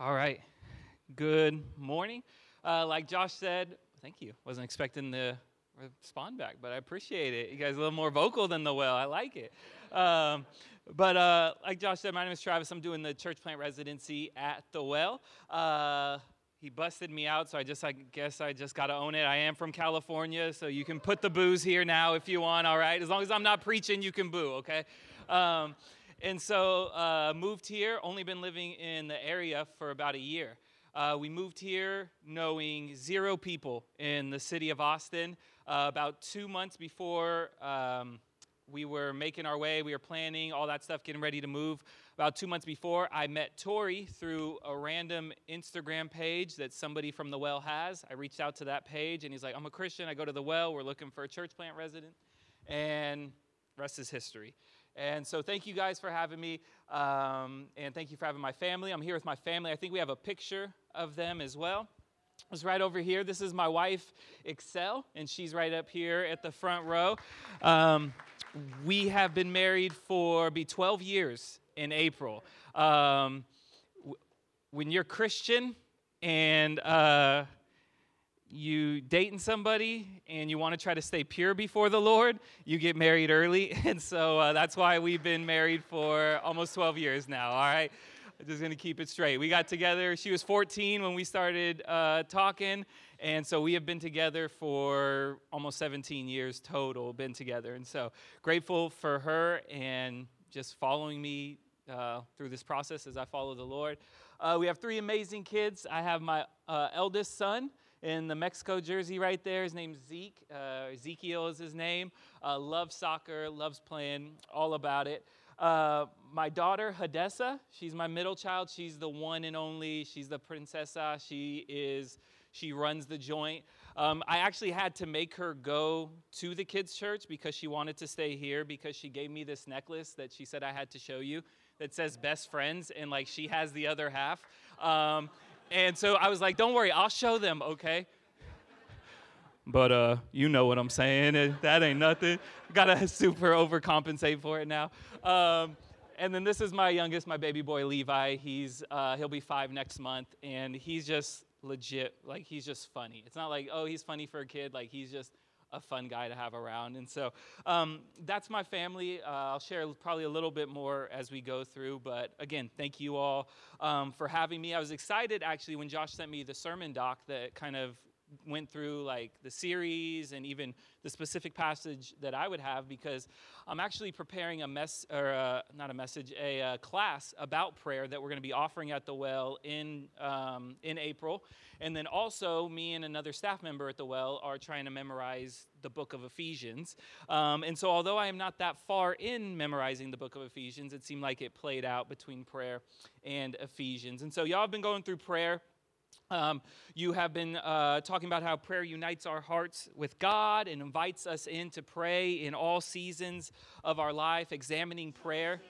All right. Good morning. Uh, like Josh said, thank you. Wasn't expecting the respond back, but I appreciate it. You guys are a little more vocal than the well. I like it. Um, but uh, like Josh said, my name is Travis. I'm doing the church plant residency at the well. Uh, he busted me out, so I just I guess I just got to own it. I am from California, so you can put the boos here now if you want. All right, as long as I'm not preaching, you can boo. Okay. Um, and so uh, moved here. Only been living in the area for about a year. Uh, we moved here knowing zero people in the city of Austin. Uh, about two months before um, we were making our way, we were planning all that stuff, getting ready to move. About two months before, I met Tori through a random Instagram page that somebody from the well has. I reached out to that page, and he's like, "I'm a Christian. I go to the well. We're looking for a church plant resident," and rest is history. And so, thank you guys for having me. Um, and thank you for having my family. I'm here with my family. I think we have a picture of them as well. It's right over here. This is my wife, Excel, and she's right up here at the front row. Um, we have been married for be 12 years in April. Um, w- when you're Christian and uh, you dating somebody and you want to try to stay pure before the Lord, you get married early. And so uh, that's why we've been married for almost 12 years now, all right? I'm just going to keep it straight. We got together, she was 14 when we started uh, talking. And so we have been together for almost 17 years total, been together. And so grateful for her and just following me uh, through this process as I follow the Lord. Uh, we have three amazing kids. I have my uh, eldest son in the Mexico jersey right there. His name's Zeke. Uh, Ezekiel is his name. Uh, loves soccer, loves playing, all about it. Uh, my daughter, Hadessa, she's my middle child. She's the one and only. She's the princessa. She is, she runs the joint. Um, I actually had to make her go to the kids' church because she wanted to stay here because she gave me this necklace that she said I had to show you that says best friends, and like she has the other half. Um, and so I was like, don't worry, I'll show them, okay? But uh, you know what I'm saying. That ain't nothing. Gotta super overcompensate for it now. Um, and then this is my youngest, my baby boy Levi. He's uh, he'll be five next month, and he's just legit. Like he's just funny. It's not like oh he's funny for a kid. Like he's just a fun guy to have around. And so um, that's my family. Uh, I'll share probably a little bit more as we go through. But again, thank you all um, for having me. I was excited actually when Josh sent me the sermon doc that kind of went through like the series and even the specific passage that I would have because I'm actually preparing a mess or uh, not a message, a, uh, class about prayer that we're going to be offering at the well in um, in April, and then also me and another staff member at the well are trying to memorize the book of Ephesians. Um, and so although I am not that far in memorizing the book of Ephesians, it seemed like it played out between prayer and Ephesians. And so y'all have been going through prayer um, you have been uh, talking about how prayer unites our hearts with God and invites us in to pray in all seasons of our life, examining prayer.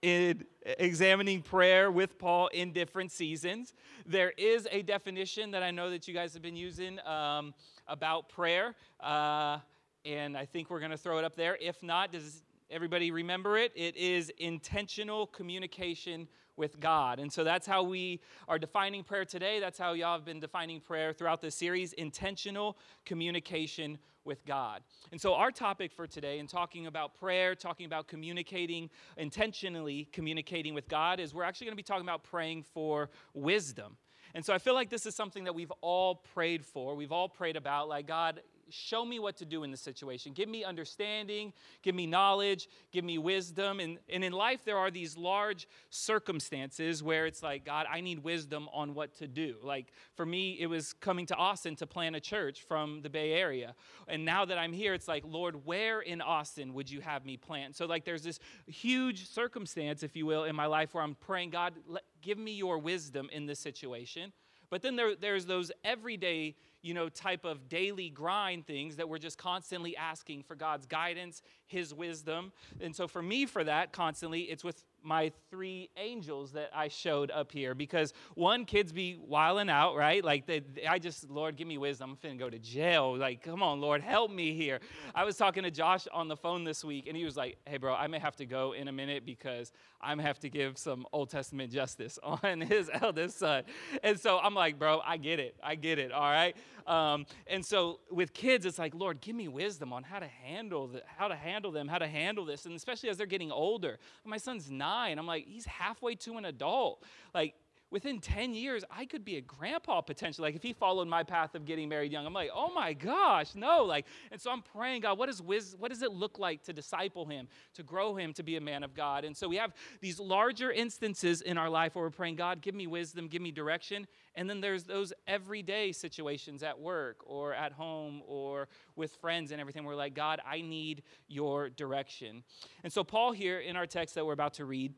In examining prayer with Paul in different seasons. There is a definition that I know that you guys have been using um, about prayer, uh, and I think we're going to throw it up there. If not, does everybody remember it? It is intentional communication with God. And so that's how we are defining prayer today. That's how y'all have been defining prayer throughout this series intentional communication with God. And so, our topic for today, in talking about prayer, talking about communicating, intentionally communicating with God, is we're actually going to be talking about praying for wisdom. And so I feel like this is something that we've all prayed for. We've all prayed about, like, God, show me what to do in the situation. Give me understanding, give me knowledge, give me wisdom. And, and in life, there are these large circumstances where it's like, God, I need wisdom on what to do. Like for me, it was coming to Austin to plant a church from the Bay Area. And now that I'm here, it's like, Lord, where in Austin would you have me plant? So, like, there's this huge circumstance, if you will, in my life where I'm praying, God, let, give me your wisdom in this situation. But then there, there's those everyday you know, type of daily grind things that we're just constantly asking for God's guidance, His wisdom. And so for me, for that, constantly, it's with my three angels that I showed up here because one, kids be wilding out, right? Like, they, I just, Lord, give me wisdom. I'm finna go to jail. Like, come on, Lord, help me here. I was talking to Josh on the phone this week, and he was like, hey, bro, I may have to go in a minute because I am have to give some Old Testament justice on his eldest son. And so I'm like, bro, I get it. I get it, all right? Um, and so with kids, it's like, Lord, give me wisdom on how to handle the, how to handle them, how to handle this, and especially as they're getting older. My son's nine. I'm like, he's halfway to an adult. Like within 10 years, I could be a grandpa potentially. Like if he followed my path of getting married young, I'm like, oh my gosh, no. Like, and so I'm praying, God, what, is wiz- what does it look like to disciple him, to grow him to be a man of God? And so we have these larger instances in our life where we're praying, God, give me wisdom, give me direction. And then there's those everyday situations at work or at home or with friends and everything. We're like, God, I need your direction. And so Paul here in our text that we're about to read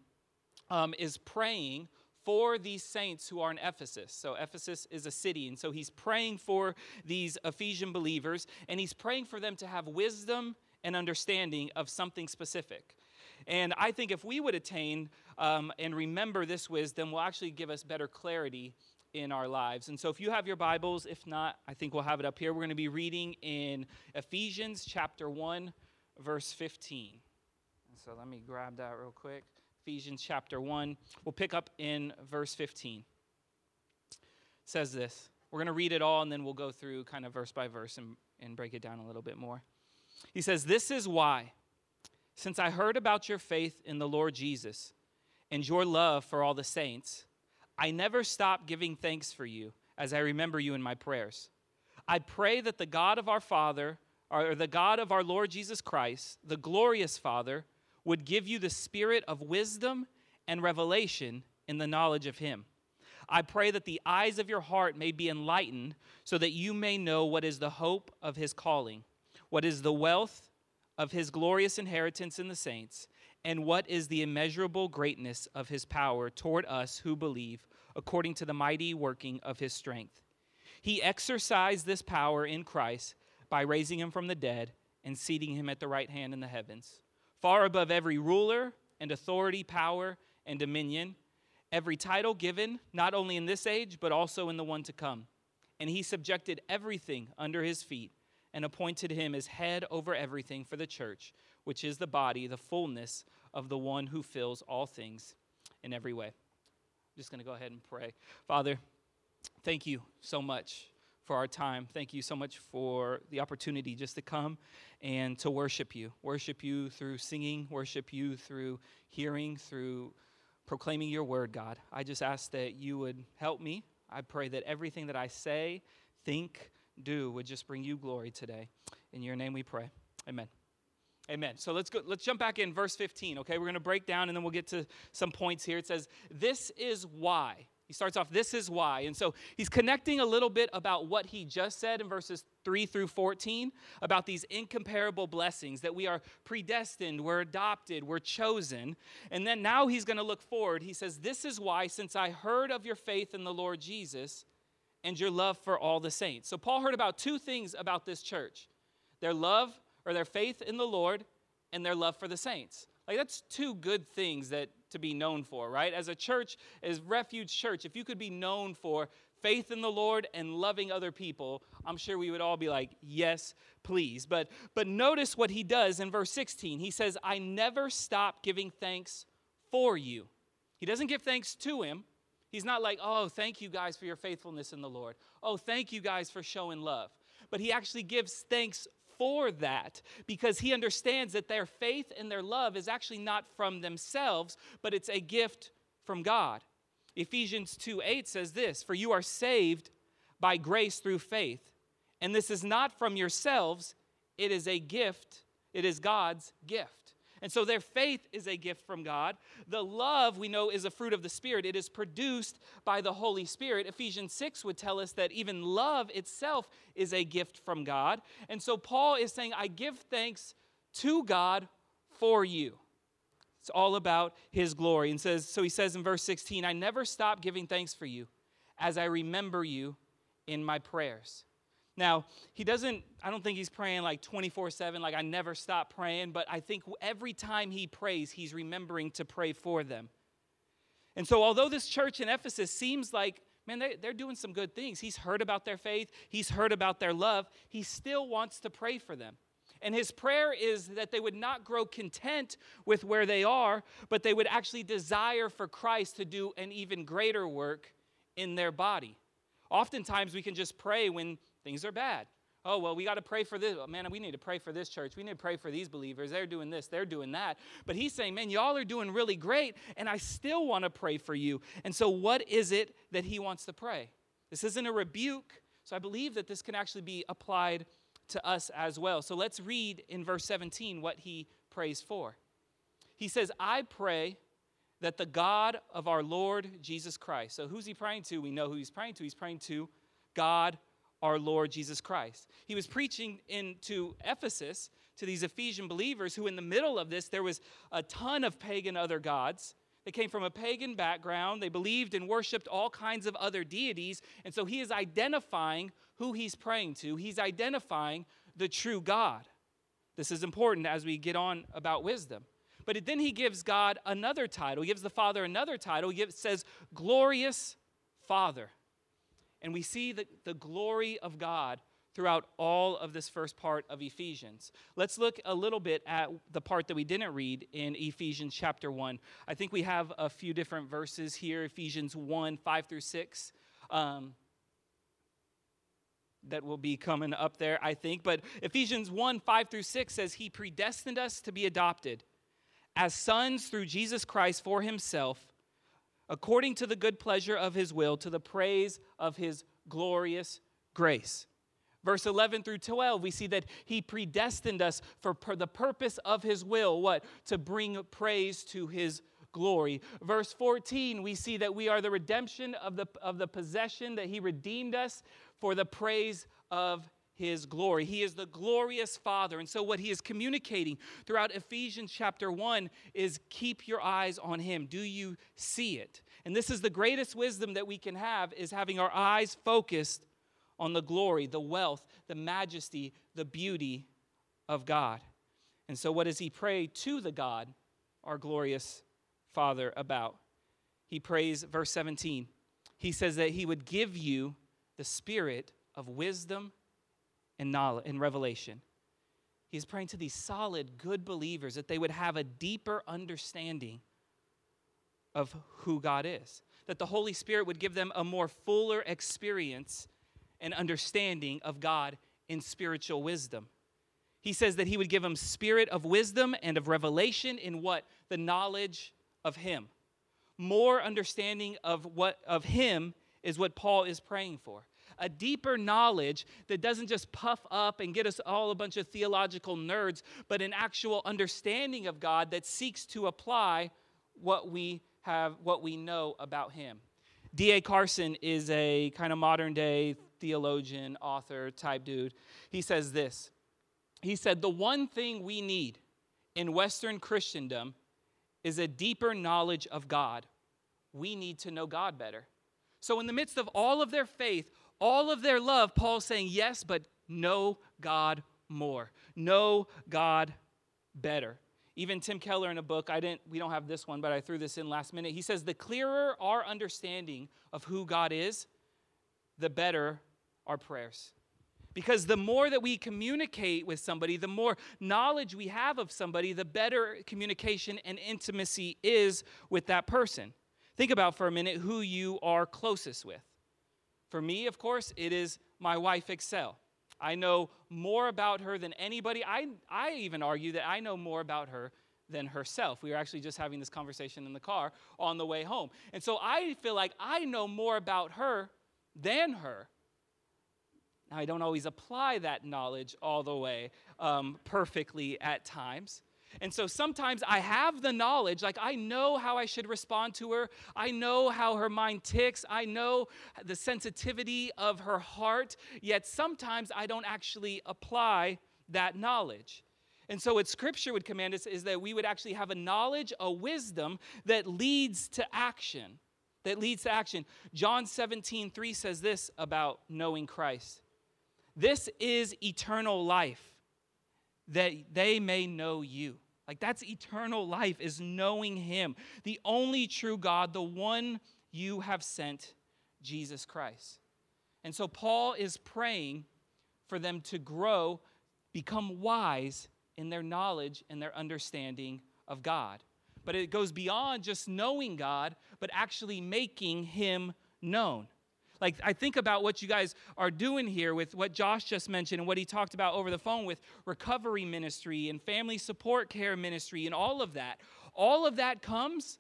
um, is praying for these saints who are in Ephesus. So, Ephesus is a city, and so he's praying for these Ephesian believers, and he's praying for them to have wisdom and understanding of something specific. And I think if we would attain um, and remember this wisdom, will actually give us better clarity in our lives. And so, if you have your Bibles, if not, I think we'll have it up here. We're going to be reading in Ephesians chapter 1, verse 15. so, let me grab that real quick. Ephesians chapter 1. We'll pick up in verse 15. It says this. We're going to read it all and then we'll go through kind of verse by verse and, and break it down a little bit more. He says, This is why, since I heard about your faith in the Lord Jesus and your love for all the saints, I never stop giving thanks for you as I remember you in my prayers. I pray that the God of our Father, or the God of our Lord Jesus Christ, the glorious Father, would give you the spirit of wisdom and revelation in the knowledge of Him. I pray that the eyes of your heart may be enlightened so that you may know what is the hope of His calling, what is the wealth of His glorious inheritance in the saints, and what is the immeasurable greatness of His power toward us who believe, according to the mighty working of His strength. He exercised this power in Christ by raising Him from the dead and seating Him at the right hand in the heavens far above every ruler and authority, power, and dominion, every title given, not only in this age, but also in the one to come. And he subjected everything under his feet and appointed him as head over everything for the church, which is the body, the fullness of the one who fills all things in every way. I'm just going to go ahead and pray. Father, thank you so much for our time. Thank you so much for the opportunity just to come and to worship you. Worship you through singing, worship you through hearing, through proclaiming your word, God. I just ask that you would help me. I pray that everything that I say, think, do would just bring you glory today. In your name we pray. Amen. Amen. So let's go let's jump back in verse 15, okay? We're going to break down and then we'll get to some points here. It says, "This is why he starts off, this is why. And so he's connecting a little bit about what he just said in verses 3 through 14 about these incomparable blessings that we are predestined, we're adopted, we're chosen. And then now he's going to look forward. He says, This is why, since I heard of your faith in the Lord Jesus and your love for all the saints. So Paul heard about two things about this church their love or their faith in the Lord and their love for the saints. Like, that's two good things that to be known for, right? As a church, as Refuge Church, if you could be known for faith in the Lord and loving other people, I'm sure we would all be like, yes, please. But but notice what he does in verse 16. He says, I never stop giving thanks for you. He doesn't give thanks to him. He's not like, oh, thank you guys for your faithfulness in the Lord. Oh, thank you guys for showing love. But he actually gives thanks for that because he understands that their faith and their love is actually not from themselves, but it's a gift from God. Ephesians 2 8 says this For you are saved by grace through faith, and this is not from yourselves, it is a gift, it is God's gift. And so their faith is a gift from God. The love we know is a fruit of the Spirit. It is produced by the Holy Spirit. Ephesians 6 would tell us that even love itself is a gift from God. And so Paul is saying, I give thanks to God for you. It's all about his glory. And says, so he says in verse 16, I never stop giving thanks for you as I remember you in my prayers. Now, he doesn't, I don't think he's praying like 24 7, like I never stop praying, but I think every time he prays, he's remembering to pray for them. And so, although this church in Ephesus seems like, man, they, they're doing some good things, he's heard about their faith, he's heard about their love, he still wants to pray for them. And his prayer is that they would not grow content with where they are, but they would actually desire for Christ to do an even greater work in their body. Oftentimes, we can just pray when things are bad. Oh, well, we got to pray for this. Oh, man, we need to pray for this church. We need to pray for these believers. They're doing this, they're doing that. But he's saying, man, y'all are doing really great, and I still want to pray for you. And so, what is it that he wants to pray? This isn't a rebuke. So, I believe that this can actually be applied to us as well. So, let's read in verse 17 what he prays for. He says, I pray that the God of our Lord Jesus Christ. So, who's he praying to? We know who he's praying to. He's praying to God our Lord Jesus Christ. He was preaching into Ephesus to these Ephesian believers who, in the middle of this, there was a ton of pagan other gods. They came from a pagan background. They believed and worshiped all kinds of other deities. And so he is identifying who he's praying to. He's identifying the true God. This is important as we get on about wisdom. But then he gives God another title. He gives the Father another title. He gives, says, Glorious Father. And we see the, the glory of God throughout all of this first part of Ephesians. Let's look a little bit at the part that we didn't read in Ephesians chapter 1. I think we have a few different verses here Ephesians 1 5 through 6. Um, that will be coming up there, I think. But Ephesians 1 5 through 6 says, He predestined us to be adopted as sons through Jesus Christ for Himself according to the good pleasure of his will, to the praise of his glorious grace. Verse 11 through 12, we see that he predestined us for per the purpose of his will, what? To bring praise to his glory. Verse 14, we see that we are the redemption of the, of the possession, that he redeemed us for the praise of his glory. He is the glorious Father. And so, what he is communicating throughout Ephesians chapter 1 is keep your eyes on him. Do you see it? And this is the greatest wisdom that we can have is having our eyes focused on the glory, the wealth, the majesty, the beauty of God. And so, what does he pray to the God, our glorious Father, about? He prays, verse 17, he says that he would give you the spirit of wisdom and knowledge and revelation. He's praying to these solid, good believers that they would have a deeper understanding of who God is. That the Holy Spirit would give them a more fuller experience and understanding of God in spiritual wisdom. He says that he would give them spirit of wisdom and of revelation in what? The knowledge of him. More understanding of what of him is what Paul is praying for a deeper knowledge that doesn't just puff up and get us all a bunch of theological nerds, but an actual understanding of God that seeks to apply what we have, what we know about Him. D.A. Carson is a kind of modern day theologian, author type dude. He says this He said, The one thing we need in Western Christendom is a deeper knowledge of God. We need to know God better. So, in the midst of all of their faith, all of their love, Paul's saying, yes, but know God more. Know God better. Even Tim Keller in a book, I didn't, we don't have this one, but I threw this in last minute. He says, the clearer our understanding of who God is, the better our prayers. Because the more that we communicate with somebody, the more knowledge we have of somebody, the better communication and intimacy is with that person. Think about for a minute who you are closest with. For me, of course, it is my wife, Excel. I know more about her than anybody. I, I even argue that I know more about her than herself. We were actually just having this conversation in the car on the way home. And so I feel like I know more about her than her. Now, I don't always apply that knowledge all the way um, perfectly at times. And so sometimes I have the knowledge, like I know how I should respond to her. I know how her mind ticks. I know the sensitivity of her heart. Yet sometimes I don't actually apply that knowledge. And so, what Scripture would command us is that we would actually have a knowledge, a wisdom that leads to action. That leads to action. John 17, 3 says this about knowing Christ This is eternal life, that they may know you. Like that's eternal life, is knowing Him, the only true God, the one you have sent, Jesus Christ. And so Paul is praying for them to grow, become wise in their knowledge and their understanding of God. But it goes beyond just knowing God, but actually making Him known. Like, I think about what you guys are doing here with what Josh just mentioned and what he talked about over the phone with recovery ministry and family support care ministry and all of that. All of that comes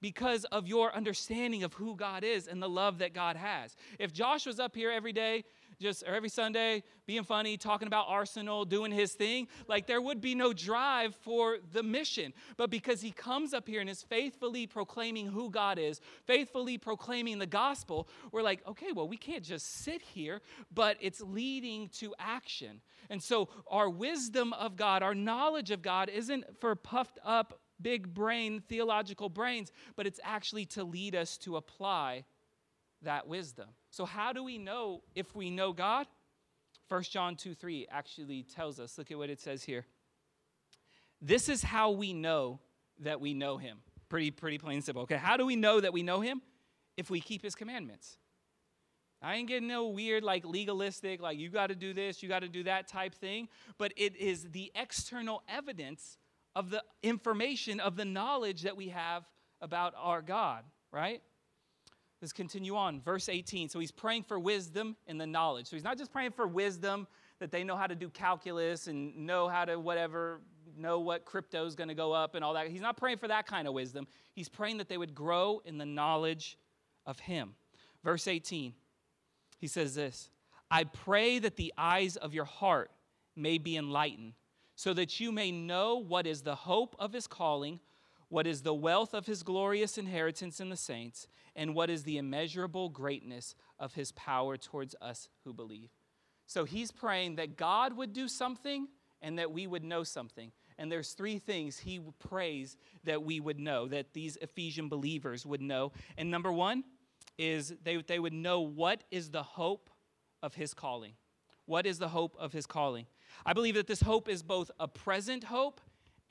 because of your understanding of who God is and the love that God has. If Josh was up here every day just every Sunday being funny, talking about Arsenal, doing his thing, like there would be no drive for the mission. But because he comes up here and is faithfully proclaiming who God is, faithfully proclaiming the gospel, we're like, okay, well, we can't just sit here, but it's leading to action. And so our wisdom of God, our knowledge of God isn't for puffed up big brain theological brains, but it's actually to lead us to apply that wisdom. So, how do we know if we know God? 1 John 2 3 actually tells us. Look at what it says here. This is how we know that we know him. Pretty, pretty plain simple. Okay, how do we know that we know him? If we keep his commandments. I ain't getting no weird, like legalistic, like you got to do this, you got to do that type thing, but it is the external evidence of the information, of the knowledge that we have about our God, right? Let's continue on. Verse 18. So he's praying for wisdom and the knowledge. So he's not just praying for wisdom that they know how to do calculus and know how to whatever, know what crypto is going to go up and all that. He's not praying for that kind of wisdom. He's praying that they would grow in the knowledge of him. Verse 18. He says this I pray that the eyes of your heart may be enlightened, so that you may know what is the hope of his calling what is the wealth of his glorious inheritance in the saints, and what is the immeasurable greatness of his power towards us who believe. So he's praying that God would do something and that we would know something. And there's three things he prays that we would know, that these Ephesian believers would know. And number one is they, they would know what is the hope of his calling. What is the hope of his calling? I believe that this hope is both a present hope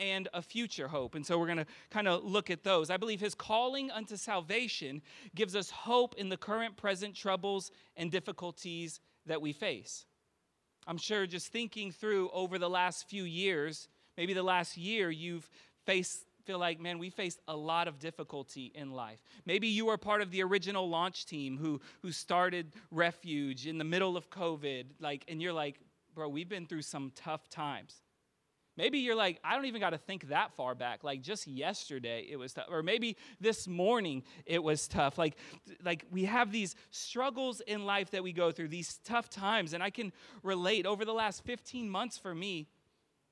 and a future hope. And so we're going to kind of look at those. I believe his calling unto salvation gives us hope in the current present troubles and difficulties that we face. I'm sure just thinking through over the last few years, maybe the last year, you've faced feel like, man, we faced a lot of difficulty in life. Maybe you were part of the original launch team who, who started Refuge in the middle of COVID, like, and you're like, bro, we've been through some tough times. Maybe you're like, I don't even got to think that far back. Like just yesterday it was tough. Or maybe this morning it was tough. Like, like we have these struggles in life that we go through, these tough times. And I can relate over the last 15 months for me,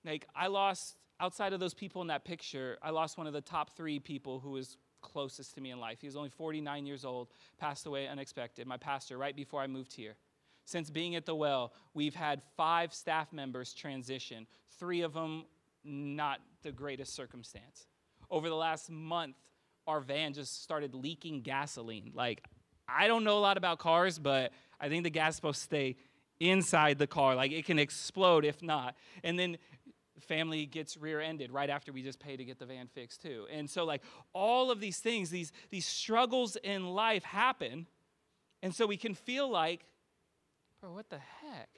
like I lost, outside of those people in that picture, I lost one of the top three people who was closest to me in life. He was only 49 years old, passed away unexpected. My pastor, right before I moved here. Since being at the well, we've had five staff members transition, three of them not the greatest circumstance. Over the last month, our van just started leaking gasoline. Like, I don't know a lot about cars, but I think the gas supposed to stay inside the car. Like, it can explode if not. And then family gets rear-ended right after we just pay to get the van fixed too. And so like all of these things, these these struggles in life happen. And so we can feel like bro, what the heck?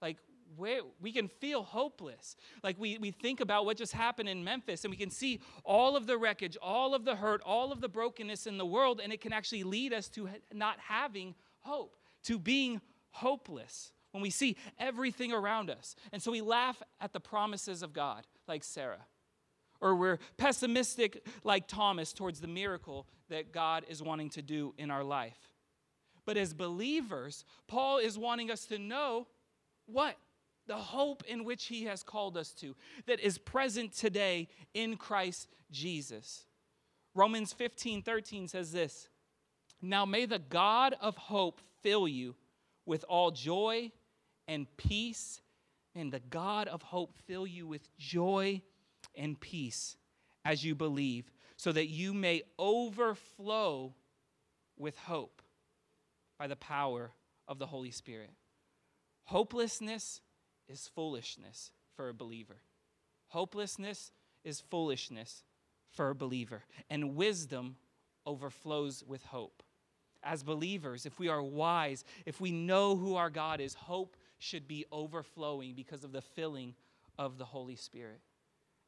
Like, where we can feel hopeless. Like we, we think about what just happened in Memphis and we can see all of the wreckage, all of the hurt, all of the brokenness in the world, and it can actually lead us to not having hope, to being hopeless when we see everything around us. And so we laugh at the promises of God, like Sarah. Or we're pessimistic, like Thomas, towards the miracle that God is wanting to do in our life. But as believers, Paul is wanting us to know what? The hope in which he has called us to, that is present today in Christ Jesus. Romans 15 13 says this Now may the God of hope fill you with all joy and peace, and the God of hope fill you with joy and peace as you believe, so that you may overflow with hope by the power of the Holy Spirit. Hopelessness is foolishness for a believer. Hopelessness is foolishness for a believer, and wisdom overflows with hope. As believers, if we are wise, if we know who our God is, hope should be overflowing because of the filling of the Holy Spirit.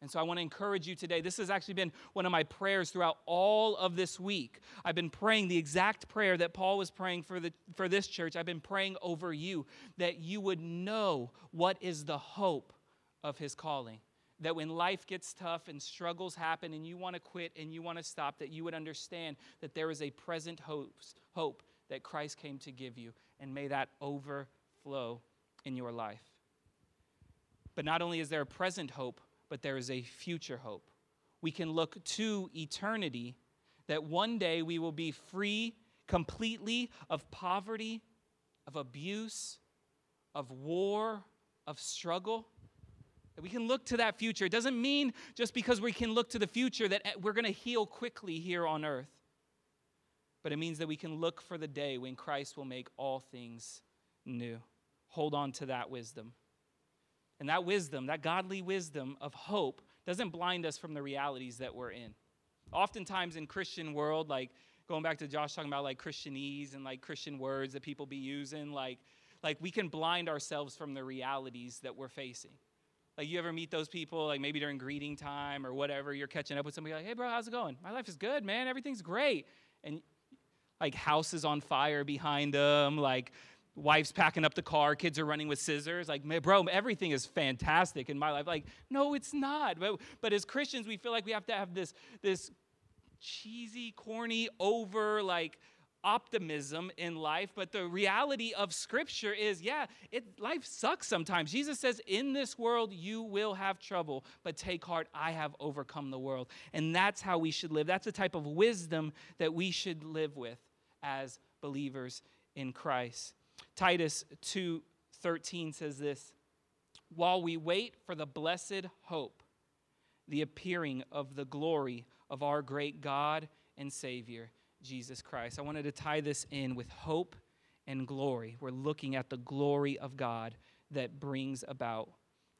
And so I want to encourage you today. This has actually been one of my prayers throughout all of this week. I've been praying the exact prayer that Paul was praying for, the, for this church. I've been praying over you that you would know what is the hope of his calling. That when life gets tough and struggles happen and you want to quit and you want to stop, that you would understand that there is a present hope, hope that Christ came to give you. And may that overflow in your life. But not only is there a present hope, but there is a future hope. We can look to eternity that one day we will be free completely of poverty, of abuse, of war, of struggle. That we can look to that future. It doesn't mean just because we can look to the future that eh, we're going to heal quickly here on earth. But it means that we can look for the day when Christ will make all things new. Hold on to that wisdom. And that wisdom, that godly wisdom of hope, doesn't blind us from the realities that we're in. Oftentimes in Christian world, like going back to Josh talking about like Christianese and like Christian words that people be using, like like we can blind ourselves from the realities that we're facing. Like you ever meet those people, like maybe during greeting time or whatever, you're catching up with somebody like, hey bro, how's it going? My life is good, man. Everything's great. And like house is on fire behind them, like wife's packing up the car, kids are running with scissors. Like, bro, everything is fantastic in my life. Like, no, it's not. But, but as Christians, we feel like we have to have this, this cheesy, corny, over, like, optimism in life but the reality of scripture is yeah it life sucks sometimes jesus says in this world you will have trouble but take heart i have overcome the world and that's how we should live that's the type of wisdom that we should live with as believers in christ Titus 2:13 says this, "While we wait for the blessed hope, the appearing of the glory of our great God and Savior, Jesus Christ." I wanted to tie this in with hope and glory. We're looking at the glory of God that brings about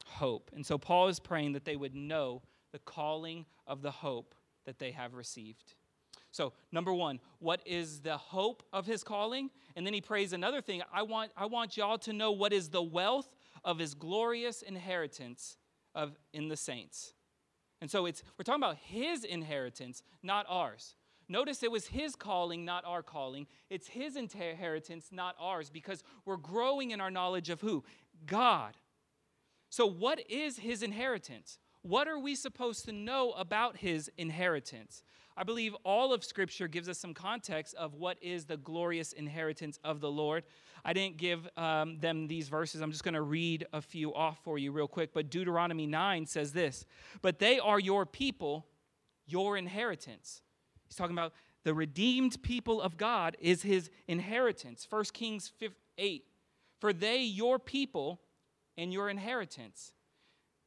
hope. And so Paul is praying that they would know the calling of the hope that they have received. So, number one, what is the hope of his calling? And then he prays another thing. I want, I want y'all to know what is the wealth of his glorious inheritance of in the saints. And so it's we're talking about his inheritance, not ours. Notice it was his calling, not our calling. It's his inheritance, not ours, because we're growing in our knowledge of who? God. So, what is his inheritance? What are we supposed to know about his inheritance? I believe all of Scripture gives us some context of what is the glorious inheritance of the Lord. I didn't give um, them these verses. I'm just going to read a few off for you real quick. But Deuteronomy 9 says this But they are your people, your inheritance. He's talking about the redeemed people of God is his inheritance. 1 Kings 5, 8 For they, your people, and your inheritance.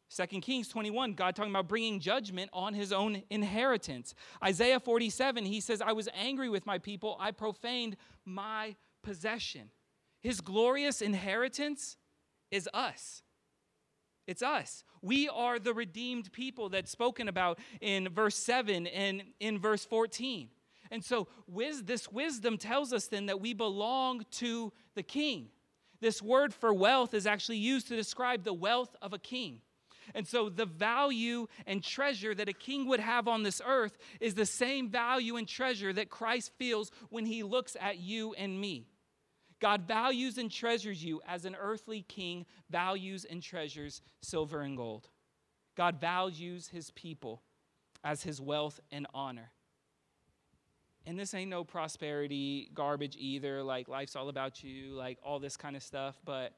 Second Kings 21, God talking about bringing judgment on his own inheritance. Isaiah 47, he says, I was angry with my people, I profaned my possession. His glorious inheritance is us. It's us. We are the redeemed people that's spoken about in verse 7 and in verse 14. And so, this wisdom tells us then that we belong to the king. This word for wealth is actually used to describe the wealth of a king. And so, the value and treasure that a king would have on this earth is the same value and treasure that Christ feels when he looks at you and me. God values and treasures you as an earthly king values and treasures silver and gold. God values his people as his wealth and honor. And this ain't no prosperity garbage either, like life's all about you, like all this kind of stuff, but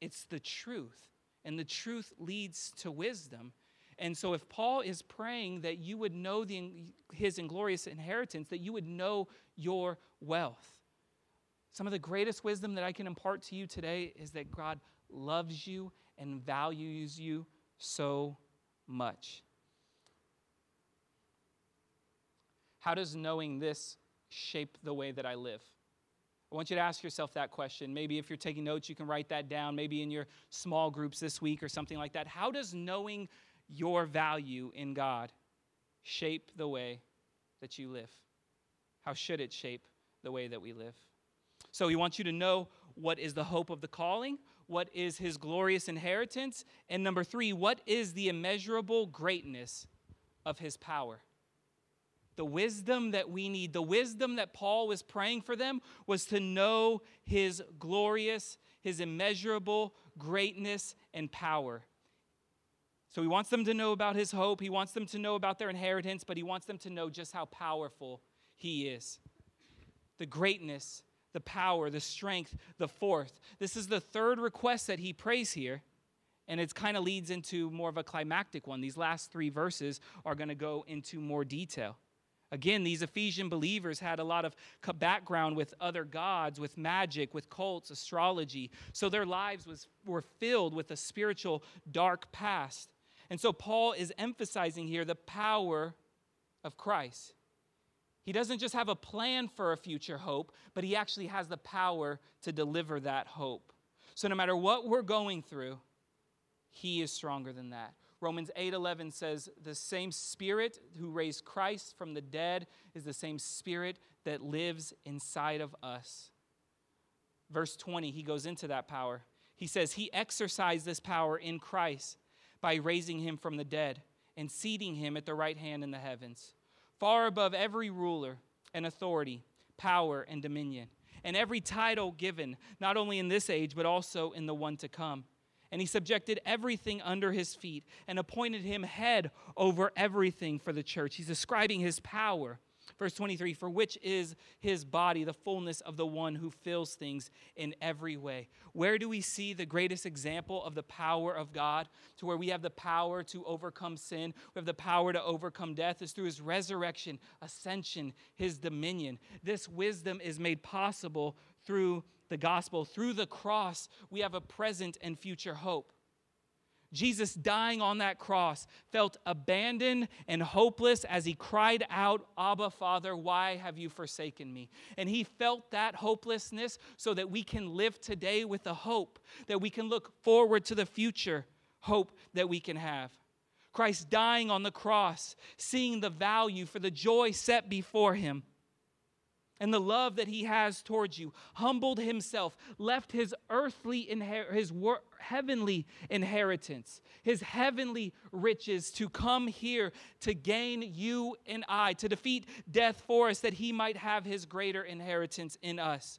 it's the truth and the truth leads to wisdom. And so, if Paul is praying that you would know the, his inglorious inheritance, that you would know your wealth, some of the greatest wisdom that I can impart to you today is that God loves you and values you so much. How does knowing this shape the way that I live? I want you to ask yourself that question. Maybe if you're taking notes, you can write that down, maybe in your small groups this week or something like that. How does knowing your value in God shape the way that you live? How should it shape the way that we live? So, he wants you to know what is the hope of the calling, what is his glorious inheritance, and number three, what is the immeasurable greatness of his power the wisdom that we need, the wisdom that Paul was praying for them, was to know his glorious, his immeasurable greatness and power. So he wants them to know about his hope, he wants them to know about their inheritance, but he wants them to know just how powerful he is. The greatness, the power, the strength, the fourth. This is the third request that he prays here. And it kind of leads into more of a climactic one. These last three verses are going to go into more detail. Again, these Ephesian believers had a lot of background with other gods, with magic, with cults, astrology. So their lives was, were filled with a spiritual dark past. And so Paul is emphasizing here the power of Christ. He doesn't just have a plan for a future hope, but he actually has the power to deliver that hope. So no matter what we're going through, he is stronger than that. Romans 8:11 says the same spirit who raised Christ from the dead is the same spirit that lives inside of us. Verse 20, he goes into that power. He says he exercised this power in Christ by raising him from the dead and seating him at the right hand in the heavens, far above every ruler and authority, power and dominion, and every title given, not only in this age but also in the one to come and he subjected everything under his feet and appointed him head over everything for the church. He's describing his power. Verse 23 For which is his body, the fullness of the one who fills things in every way. Where do we see the greatest example of the power of God to where we have the power to overcome sin? We have the power to overcome death is through his resurrection, ascension, his dominion. This wisdom is made possible through the gospel, through the cross, we have a present and future hope. Jesus dying on that cross felt abandoned and hopeless as he cried out, Abba, Father, why have you forsaken me? And he felt that hopelessness so that we can live today with a hope, that we can look forward to the future hope that we can have. Christ dying on the cross, seeing the value for the joy set before him and the love that he has towards you, humbled himself, left his earthly inher- his wor- heavenly inheritance, his heavenly riches to come here to gain you and I, to defeat death for us that he might have his greater inheritance in us.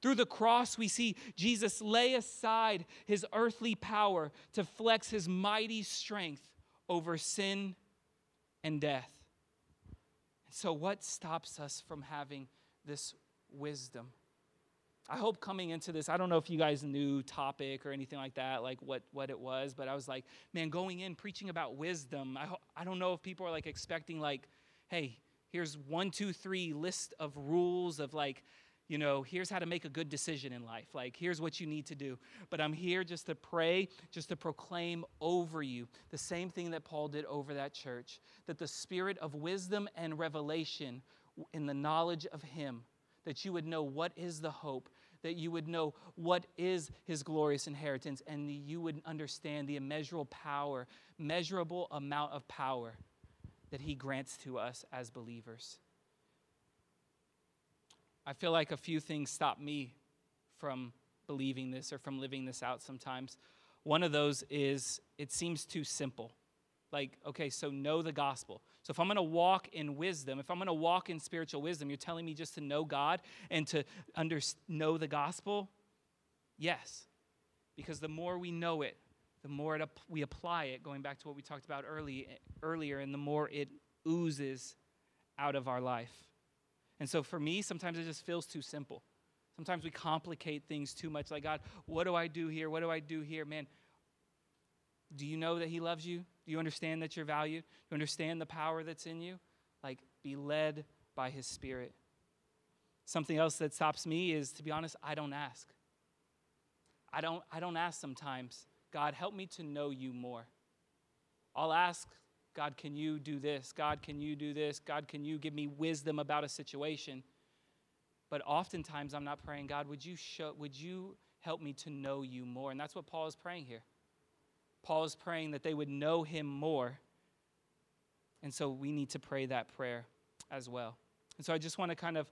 Through the cross, we see Jesus lay aside his earthly power to flex his mighty strength over sin and death. So, what stops us from having this wisdom? I hope coming into this, I don't know if you guys knew topic or anything like that, like what, what it was, but I was like, man, going in preaching about wisdom, I, ho- I don't know if people are like expecting, like, hey, here's one, two, three list of rules of like you know, here's how to make a good decision in life. Like, here's what you need to do. But I'm here just to pray, just to proclaim over you the same thing that Paul did over that church that the spirit of wisdom and revelation in the knowledge of Him, that you would know what is the hope, that you would know what is His glorious inheritance, and you would understand the immeasurable power, measurable amount of power that He grants to us as believers. I feel like a few things stop me from believing this or from living this out sometimes. One of those is it seems too simple. Like, okay, so know the gospel. So if I'm going to walk in wisdom, if I'm going to walk in spiritual wisdom, you're telling me just to know God and to under, know the gospel? Yes. Because the more we know it, the more it, we apply it, going back to what we talked about early, earlier, and the more it oozes out of our life. And so for me, sometimes it just feels too simple. Sometimes we complicate things too much. Like, God, what do I do here? What do I do here? Man, do you know that He loves you? Do you understand that you're valued? Do you understand the power that's in you? Like, be led by His Spirit. Something else that stops me is, to be honest, I don't ask. I don't, I don't ask sometimes, God, help me to know you more. I'll ask God, can you do this? God, can you do this? God, can you give me wisdom about a situation? But oftentimes I'm not praying, God, would you show would you help me to know you more? And that's what Paul is praying here. Paul is praying that they would know him more. And so we need to pray that prayer as well. And so I just want to kind of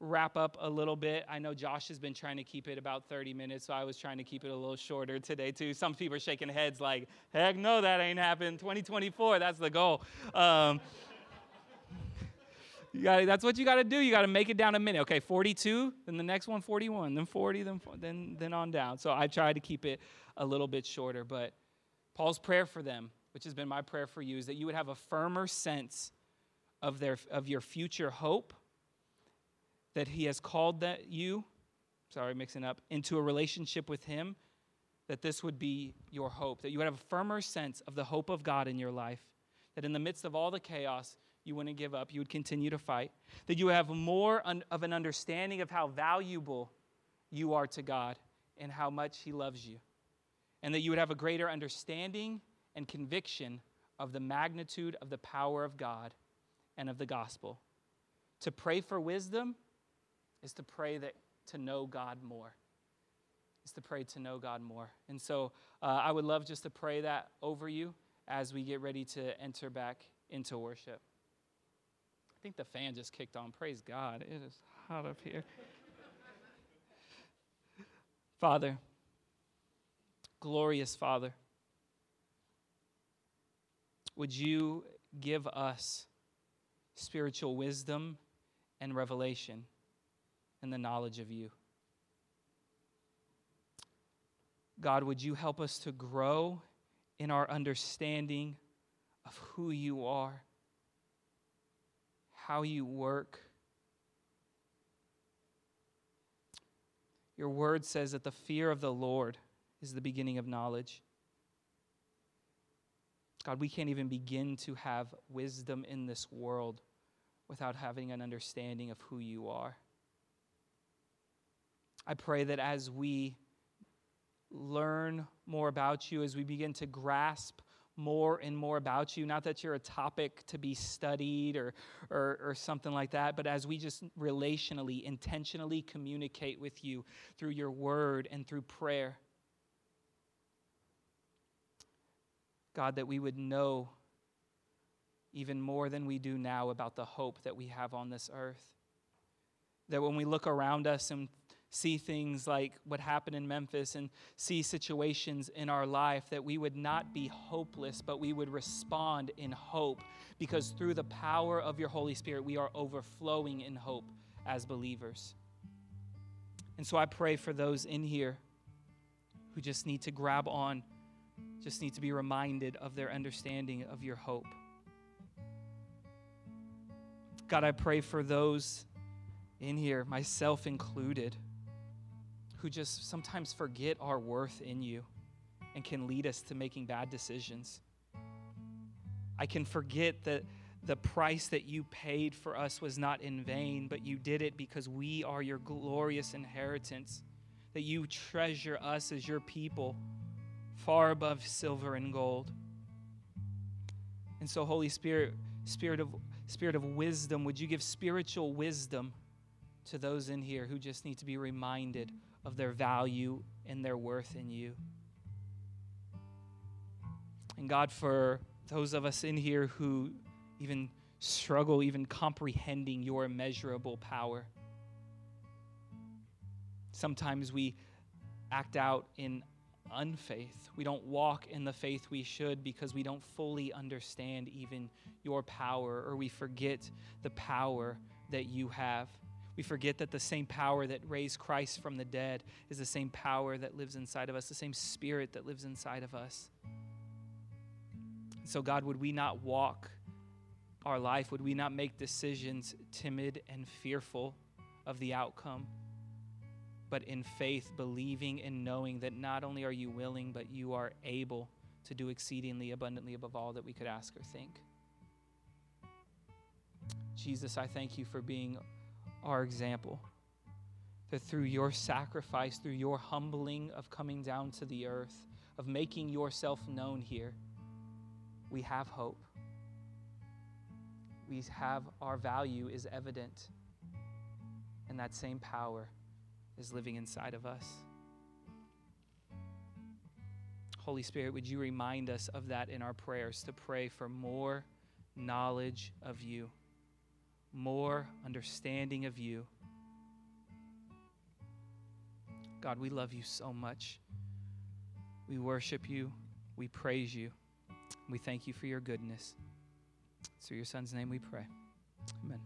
wrap up a little bit. I know Josh has been trying to keep it about 30 minutes, so I was trying to keep it a little shorter today, too. Some people are shaking heads like, heck no, that ain't happened. 2024, that's the goal. Um, you gotta, that's what you got to do. You got to make it down a minute. Okay, 42, then the next one 41, then 40, then then then on down. So I tried to keep it a little bit shorter, but Paul's prayer for them, which has been my prayer for you, is that you would have a firmer sense of their of your future hope that he has called that you, sorry, mixing up, into a relationship with him, that this would be your hope, that you would have a firmer sense of the hope of God in your life, that in the midst of all the chaos, you wouldn't give up, you would continue to fight, that you would have more un- of an understanding of how valuable you are to God and how much he loves you, and that you would have a greater understanding and conviction of the magnitude of the power of God and of the gospel. To pray for wisdom is to pray that to know God more. Is to pray to know God more. And so uh, I would love just to pray that over you as we get ready to enter back into worship. I think the fan just kicked on. Praise God. It is hot up here. Father, glorious Father, would you give us spiritual wisdom and revelation? And the knowledge of you. God, would you help us to grow in our understanding of who you are, how you work? Your word says that the fear of the Lord is the beginning of knowledge. God, we can't even begin to have wisdom in this world without having an understanding of who you are. I pray that as we learn more about you, as we begin to grasp more and more about you, not that you're a topic to be studied or, or, or, something like that, but as we just relationally, intentionally communicate with you through your word and through prayer. God, that we would know even more than we do now about the hope that we have on this earth. That when we look around us and see things like what happened in Memphis and see situations in our life that we would not be hopeless, but we would respond in hope because through the power of your Holy Spirit, we are overflowing in hope as believers. And so I pray for those in here who just need to grab on, just need to be reminded of their understanding of your hope. God, I pray for those in here, myself included who just sometimes forget our worth in you and can lead us to making bad decisions. I can forget that the price that you paid for us was not in vain, but you did it because we are your glorious inheritance, that you treasure us as your people far above silver and gold. And so, Holy Spirit, Spirit of, Spirit of wisdom, would you give spiritual wisdom to those in here who just need to be reminded of their value and their worth in you. And God, for those of us in here who even struggle even comprehending your immeasurable power, sometimes we act out in unfaith. We don't walk in the faith we should because we don't fully understand even your power or we forget the power that you have. We forget that the same power that raised Christ from the dead is the same power that lives inside of us, the same spirit that lives inside of us. So, God, would we not walk our life? Would we not make decisions timid and fearful of the outcome, but in faith, believing and knowing that not only are you willing, but you are able to do exceedingly abundantly above all that we could ask or think? Jesus, I thank you for being our example. That through your sacrifice, through your humbling of coming down to the earth, of making yourself known here, we have hope. We have our value is evident. and that same power is living inside of us. Holy Spirit, would you remind us of that in our prayers to pray for more knowledge of you, more understanding of you. God, we love you so much. We worship you. We praise you. We thank you for your goodness. Through your son's name we pray. Amen.